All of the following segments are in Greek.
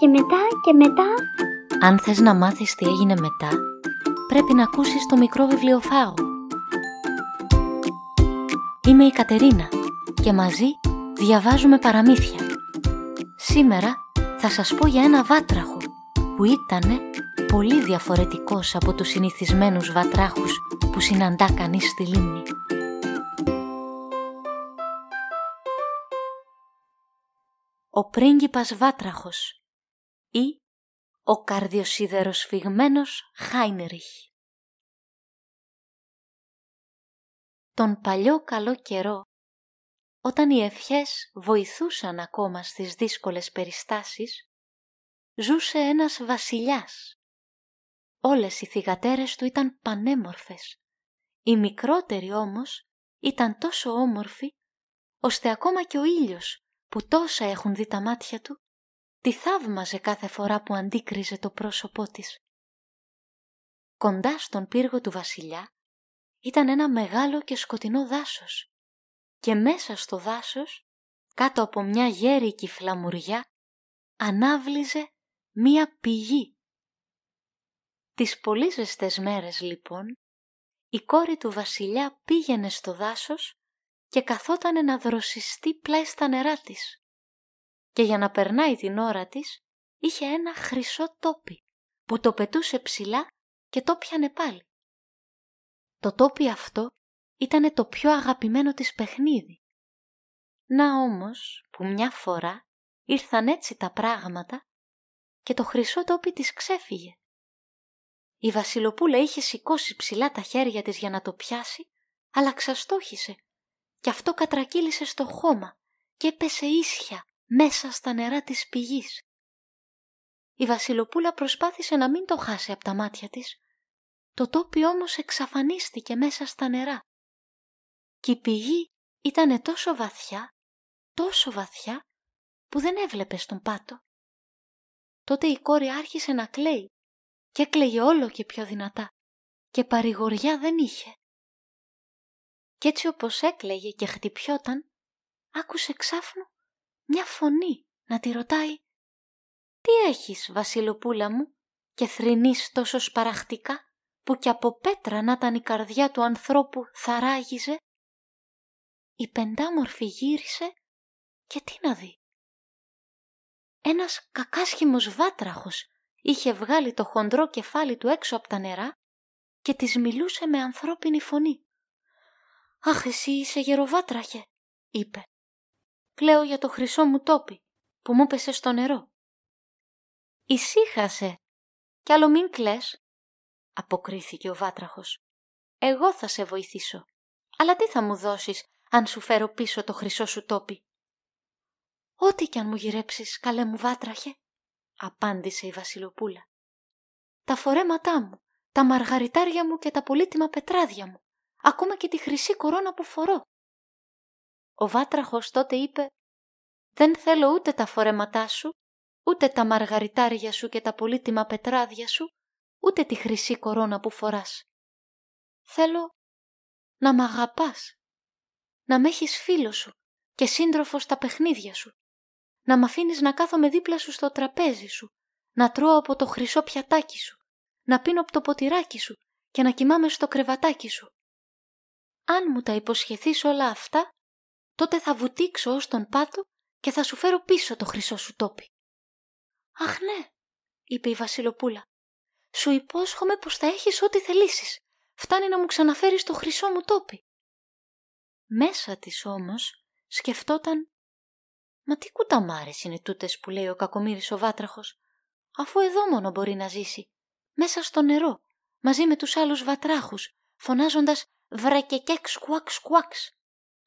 και μετά και μετά. Αν θες να μάθεις τι έγινε μετά, πρέπει να ακούσεις το μικρό βιβλιοφάγο. Είμαι η Κατερίνα και μαζί διαβάζουμε παραμύθια. Σήμερα θα σας πω για ένα βάτραχο που ήτανε πολύ διαφορετικός από τους συνηθισμένους βατράχους που συναντά κανείς στη λίμνη. Ο πρίγκιπας Βάτραχος ή ο καρδιοσίδερος Χάινεριχ. Τον παλιό καλό καιρό, όταν οι ευχές βοηθούσαν ακόμα στις δύσκολες περιστάσεις, ζούσε ένας βασιλιάς. Όλες οι θυγατέρες του ήταν πανέμορφες. Οι μικρότεροι όμως ήταν τόσο όμορφοι, ώστε ακόμα και ο ήλιος που τόσα έχουν δει τα μάτια του, τη θαύμαζε κάθε φορά που αντίκριζε το πρόσωπό της. Κοντά στον πύργο του βασιλιά ήταν ένα μεγάλο και σκοτεινό δάσος και μέσα στο δάσος, κάτω από μια γέρικη φλαμουριά, ανάβλιζε μία πηγή. Τις πολύ ζεστές μέρες λοιπόν, η κόρη του βασιλιά πήγαινε στο δάσος και καθότανε να δροσιστεί πλάι στα νερά της. Και για να περνάει την ώρα της, είχε ένα χρυσό τόπι που το πετούσε ψηλά και το πιανε πάλι. Το τόπι αυτό ήταν το πιο αγαπημένο της παιχνίδι. Να όμως που μια φορά ήρθαν έτσι τα πράγματα και το χρυσό τόπι της ξέφυγε. Η Βασιλοπούλα είχε σηκώσει ψηλά τα χέρια της για να το πιάσει, αλλά ξαστόχησε και αυτό κατρακύλησε στο χώμα και έπεσε ίσια μέσα στα νερά της πηγής. Η Βασιλοπούλα προσπάθησε να μην το χάσει από τα μάτια της, το τόπι όμως εξαφανίστηκε μέσα στα νερά. Και η πηγή ήταν τόσο βαθιά, τόσο βαθιά, που δεν έβλεπε στον πάτο. Τότε η κόρη άρχισε να κλαίει και έκλαιγε όλο και πιο δυνατά και παρηγοριά δεν είχε. Κι έτσι όπως έκλαιγε και χτυπιόταν, άκουσε ξάφνου μια φωνή να τη ρωτάει «Τι έχεις, Βασιλοπούλα μου, και θρυνείς τόσο σπαραχτικά, που κι από πέτρα να ήταν η καρδιά του ανθρώπου θαράγιζε» Η πεντάμορφη γύρισε και τι να δει. Ένας κακάσχημος βάτραχος είχε βγάλει το χοντρό κεφάλι του έξω από τα νερά και της μιλούσε με ανθρώπινη φωνή. «Αχ, εσύ είσαι γεροβάτραχε», είπε. «Κλαίω για το χρυσό μου τόπι που μου πέσε στο νερό». «Ησύχασε, κι άλλο μην κλαις», αποκρίθηκε ο βάτραχος. «Εγώ θα σε βοηθήσω. Αλλά τι θα μου δώσεις αν σου φέρω πίσω το χρυσό σου τόπι». «Ό,τι κι αν μου γυρέψεις, καλέ μου βάτραχε», απάντησε η Βασιλοπούλα. «Τα φορέματά μου, τα μαργαριτάρια μου και τα πολύτιμα πετράδια μου ακόμα και τη χρυσή κορώνα που φορώ. Ο βάτραχος τότε είπε «Δεν θέλω ούτε τα φορέματά σου, ούτε τα μαργαριτάρια σου και τα πολύτιμα πετράδια σου, ούτε τη χρυσή κορώνα που φοράς. Θέλω να μ' αγαπάς, να με έχεις φίλο σου και σύντροφος στα παιχνίδια σου, να μ' αφήνεις να κάθομαι δίπλα σου στο τραπέζι σου, να τρώω από το χρυσό πιατάκι σου, να πίνω από το ποτηράκι σου και να κοιμάμαι στο κρεβατάκι σου. Αν μου τα υποσχεθείς όλα αυτά, τότε θα βουτήξω ως τον πάτο και θα σου φέρω πίσω το χρυσό σου τόπι. Αχ ναι, είπε η Βασιλοπούλα. Σου υπόσχομαι πως θα έχεις ό,τι θελήσεις. Φτάνει να μου ξαναφέρεις το χρυσό μου τόπι. Μέσα της όμως σκεφτόταν «Μα τι κουταμάρες είναι τούτες που λέει ο κακομύρης ο βάτραχος, αφού εδώ μόνο μπορεί να ζήσει, μέσα στο νερό, μαζί με τους άλλους βατράχους, φωνάζοντας βρεκεκέξ σκουάξ σκουάξ.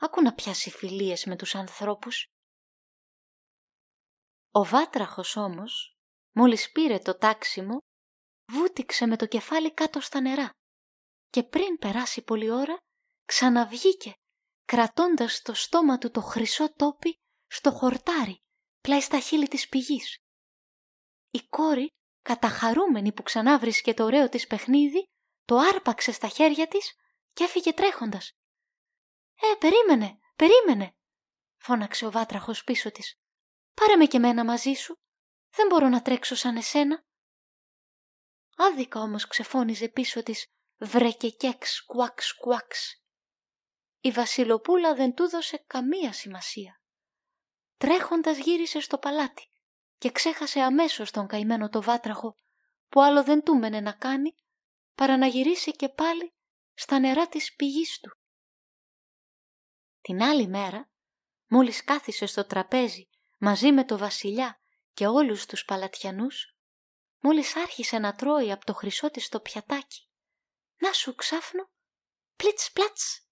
Άκου να πιάσει φιλίες με τους ανθρώπους. Ο βάτραχος όμως, μόλις πήρε το τάξιμο, βούτυξε με το κεφάλι κάτω στα νερά και πριν περάσει πολλή ώρα ξαναβγήκε κρατώντας το στόμα του το χρυσό τόπι στο χορτάρι πλάι στα χείλη της πηγής. Η κόρη, καταχαρούμενη που ξανά βρίσκε το ωραίο της παιχνίδι, το άρπαξε στα χέρια της και έφυγε τρέχοντας. «Ε, περίμενε, περίμενε», φώναξε ο βάτραχος πίσω της. «Πάρε με και μένα μαζί σου. Δεν μπορώ να τρέξω σαν εσένα. Άδικα όμως ξεφώνιζε πίσω της «Βρε και κέξ, κουάξ, κουάξ». Η Βασιλοπούλα δεν του δώσε καμία σημασία. Τρέχοντας γύρισε στο παλάτι και ξέχασε αμέσως τον καημένο το βάτραχο που άλλο δεν του μένε να κάνει παρά να γυρίσει και πάλι στα νερά της πηγής του. Την άλλη μέρα, μόλις κάθισε στο τραπέζι μαζί με το βασιλιά και όλους τους παλατιανούς, μόλις άρχισε να τρώει από το χρυσό της το πιατάκι, να σου ξάφνου, πλίτς πλάτς,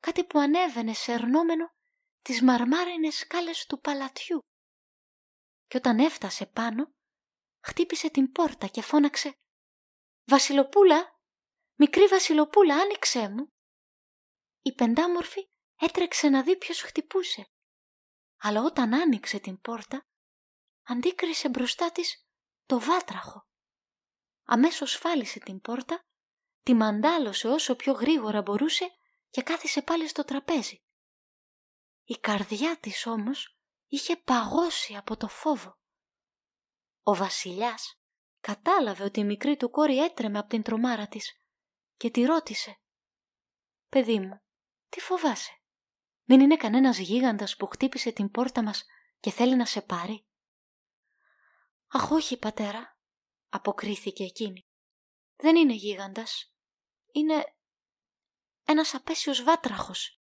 κάτι που ανέβαινε σερνόμενο τις μαρμάρινες σκάλες του παλατιού. Και όταν έφτασε πάνω, χτύπησε την πόρτα και φώναξε «Βασιλοπούλα, μικρή Βασιλοπούλα, άνοιξέ μου». Η πεντάμορφη έτρεξε να δει ποιος χτυπούσε. Αλλά όταν άνοιξε την πόρτα, αντίκρισε μπροστά της το βάτραχο. Αμέσως φάλισε την πόρτα, τη μαντάλωσε όσο πιο γρήγορα μπορούσε και κάθισε πάλι στο τραπέζι. Η καρδιά της όμως είχε παγώσει από το φόβο. Ο βασιλιάς κατάλαβε ότι η μικρή του κόρη έτρεμε από την τρομάρα της και τη ρώτησε «Παιδί μου, τι φοβάσαι, δεν είναι κανένας γίγαντας που χτύπησε την πόρτα μας και θέλει να σε πάρει» «Αχ όχι πατέρα», αποκρίθηκε εκείνη. «Δεν είναι γίγαντας, είναι ένας απέσιος βάτραχος».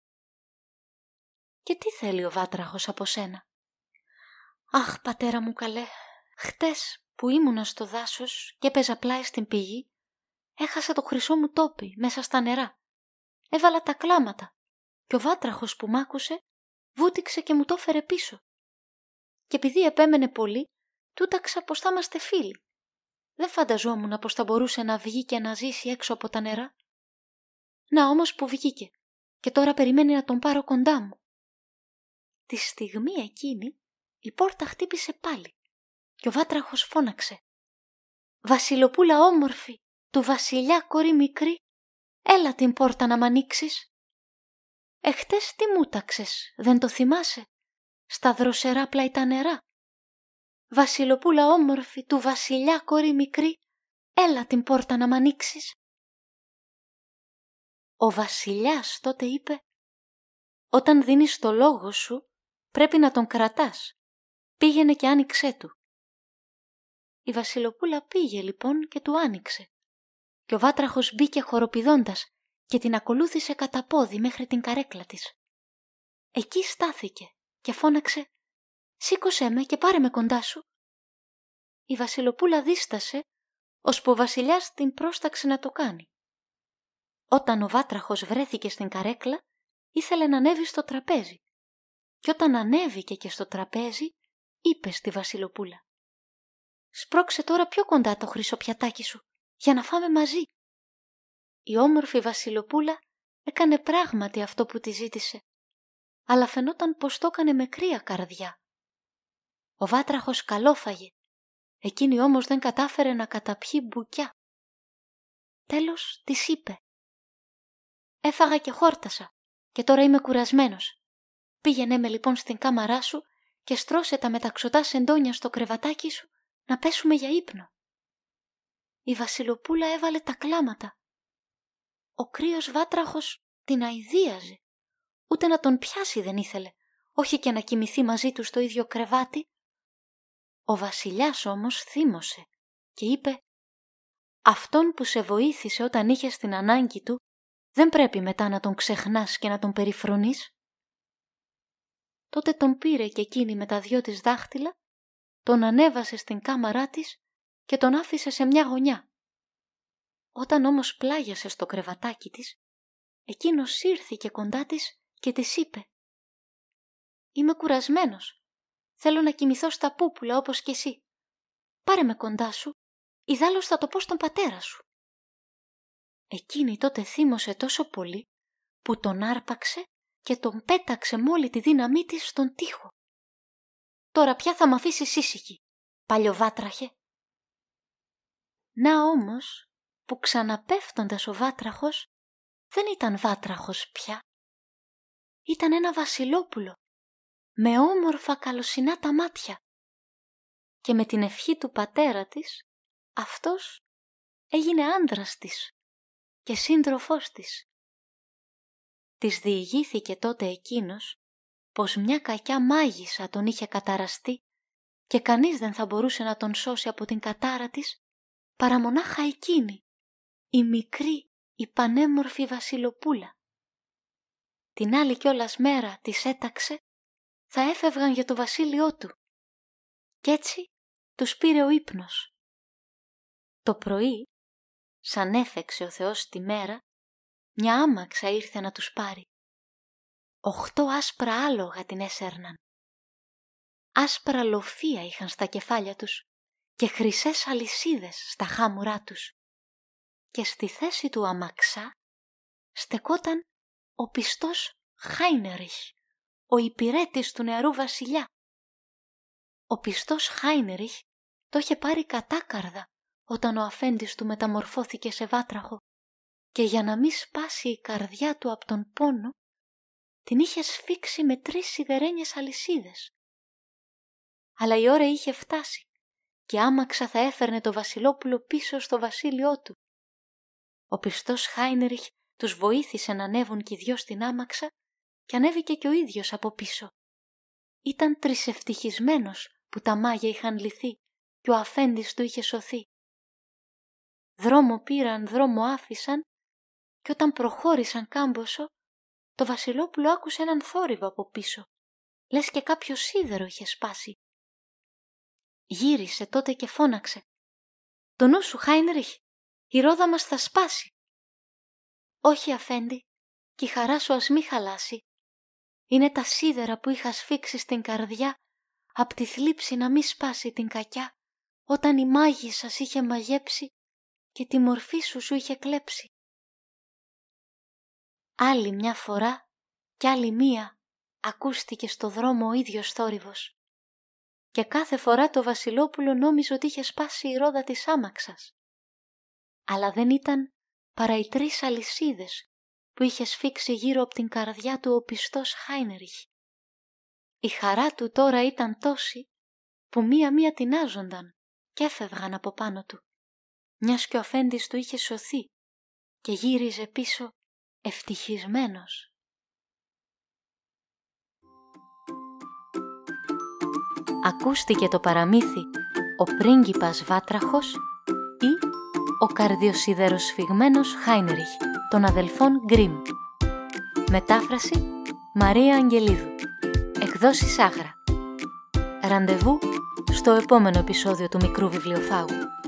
«Και τι θέλει ο βάτραχος από σένα» «Αχ πατέρα μου καλέ, χτες που ήμουνα στο δάσος και έπαιζα πλάι στην πηγή, έχασα το χρυσό μου τόπι μέσα στα νερά. Έβαλα τα κλάματα και ο βάτραχος που μ' άκουσε βούτυξε και μου το έφερε πίσω. Και επειδή επέμενε πολύ, τούταξα πως θα είμαστε φίλοι. Δεν φανταζόμουν πως θα μπορούσε να βγει και να ζήσει έξω από τα νερά. Να όμως που βγήκε και τώρα περιμένει να τον πάρω κοντά μου. Τη στιγμή εκείνη η πόρτα χτύπησε πάλι και ο βάτραχος φώναξε «Βασιλοπούλα όμορφη, του βασιλιά κορή μικρή, έλα την πόρτα να μ' ανοίξεις». «Εχτες τι μούταξες, δεν το θυμάσαι, στα δροσερά πλάι τα νερά». «Βασιλοπούλα όμορφη, του βασιλιά κορή μικρή, έλα την πόρτα να μ' ανοίξεις». Ο βασιλιάς τότε είπε «Όταν δίνεις το λόγο σου, πρέπει να τον κρατάς. Πήγαινε και άνοιξέ του». Η Βασιλοπούλα πήγε λοιπόν και του άνοιξε. Και ο βάτραχος μπήκε χοροπηδώντας και την ακολούθησε κατά πόδι μέχρι την καρέκλα της. Εκεί στάθηκε και φώναξε «Σήκωσέ με και πάρε με κοντά σου». Η Βασιλοπούλα δίστασε, ώσπου ο βασιλιάς την πρόσταξε να το κάνει. Όταν ο βάτραχος βρέθηκε στην καρέκλα, ήθελε να ανέβει στο τραπέζι. Και όταν ανέβηκε και στο τραπέζι, είπε στη Βασιλοπούλα Σπρώξε τώρα πιο κοντά το χρυσό πιατάκι σου, για να φάμε μαζί. Η όμορφη Βασιλοπούλα έκανε πράγματι αυτό που τη ζήτησε, αλλά φαινόταν πως το έκανε με κρύα καρδιά. Ο βάτραχος καλόφαγε, εκείνη όμως δεν κατάφερε να καταπιεί μπουκιά. Τέλος της είπε «Έφαγα και χόρτασα και τώρα είμαι κουρασμένος. Πήγαινε με λοιπόν στην κάμαρά σου και στρώσε τα μεταξωτά σεντόνια στο κρεβατάκι σου να πέσουμε για ύπνο. Η Βασιλοπούλα έβαλε τα κλάματα. Ο κρύος βάτραχος την αηδίαζε. Ούτε να τον πιάσει δεν ήθελε, όχι και να κοιμηθεί μαζί του στο ίδιο κρεβάτι. Ο βασιλιάς όμως θύμωσε και είπε «Αυτόν που σε βοήθησε όταν είχες την ανάγκη του, δεν πρέπει μετά να τον ξεχνάς και να τον περιφρονείς». Τότε τον πήρε και εκείνη με τα δυο της δάχτυλα τον ανέβασε στην κάμαρά της και τον άφησε σε μια γωνιά. Όταν όμως πλάγιασε στο κρεβατάκι της, εκείνος ήρθηκε κοντά της και της είπε «Είμαι κουρασμένος. Θέλω να κοιμηθώ στα πούπουλα όπως κι εσύ. Πάρε με κοντά σου, ιδάλλως θα το πω στον πατέρα σου». Εκείνη τότε θύμωσε τόσο πολύ που τον άρπαξε και τον πέταξε με όλη τη δύναμή της στον τοίχο. Τώρα πια θα μ' αφήσεις ήσυχη, παλιοβάτραχε. Να όμως που ξαναπέφτοντας ο βάτραχος δεν ήταν βάτραχος πια. Ήταν ένα βασιλόπουλο με όμορφα καλοσυνά τα μάτια και με την ευχή του πατέρα της, αυτός έγινε άντρας της και σύντροφός της. Της διηγήθηκε τότε εκείνος πως μια κακιά μάγισσα τον είχε καταραστεί και κανείς δεν θα μπορούσε να τον σώσει από την κατάρα της παρά μονάχα εκείνη, η μικρή, η πανέμορφη βασιλοπούλα. Την άλλη κιόλας μέρα της έταξε, θα έφευγαν για το βασίλειό του. Κι έτσι τους πήρε ο ύπνος. Το πρωί, σαν έφεξε ο Θεός τη μέρα, μια άμαξα ήρθε να τους πάρει. Οχτώ άσπρα άλογα την έσερναν. Άσπρα λοφία είχαν στα κεφάλια τους και χρυσές αλυσίδες στα χάμουρά τους. Και στη θέση του αμαξά στεκόταν ο πιστός Χάινεριχ, ο υπηρέτης του νεαρού βασιλιά. Ο πιστός Χάινεριχ το είχε πάρει κατάκαρδα όταν ο αφέντης του μεταμορφώθηκε σε βάτραχο και για να μην σπάσει η καρδιά του από τον πόνο την είχε σφίξει με τρεις σιδερένιες αλυσίδες. Αλλά η ώρα είχε φτάσει και άμαξα θα έφερνε το βασιλόπουλο πίσω στο βασίλειό του. Ο πιστός Χάινεριχ τους βοήθησε να ανέβουν κι οι δυο στην άμαξα και ανέβηκε κι ο ίδιος από πίσω. Ήταν τρισευτυχισμένος που τα μάγια είχαν λυθεί και ο αφέντης του είχε σωθεί. Δρόμο πήραν, δρόμο άφησαν και όταν προχώρησαν κάμποσο, το βασιλόπουλο άκουσε έναν θόρυβο από πίσω, λες και κάποιο σίδερο είχε σπάσει. Γύρισε τότε και φώναξε. «Το νου σου, Χάινριχ, η ρόδα μας θα σπάσει». «Όχι, αφέντη, και η χαρά σου ας μη χαλάσει. Είναι τα σίδερα που είχα σφίξει στην καρδιά απ' τη θλίψη να μη σπάσει την κακιά όταν η μάγη σας είχε μαγέψει και τη μορφή σου σου είχε κλέψει. Άλλη μια φορά κι άλλη μία ακούστηκε στο δρόμο ο ίδιος θόρυβος και κάθε φορά το βασιλόπουλο νόμιζε ότι είχε σπάσει η ρόδα της άμαξας. Αλλά δεν ήταν παρά οι τρεις αλυσίδες που είχε σφίξει γύρω από την καρδιά του ο πιστός Χάινεριχ. Η χαρά του τώρα ήταν τόση που μία-μία τεινάζονταν και έφευγαν από πάνω του, μιας και ο αφέντης του είχε σωθεί και γύριζε πίσω ευτυχισμένος. Ακούστηκε το παραμύθι «Ο πρίγκιπας Βάτραχος» ή «Ο καρδιοσιδεροσφιγμένος Χάινριχ» των αδελφών Γκριμ. Μετάφραση Μαρία Αγγελίδου. Εκδόσεις Άγρα. Ραντεβού στο επόμενο επεισόδιο του Μικρού Βιβλιοφάγου.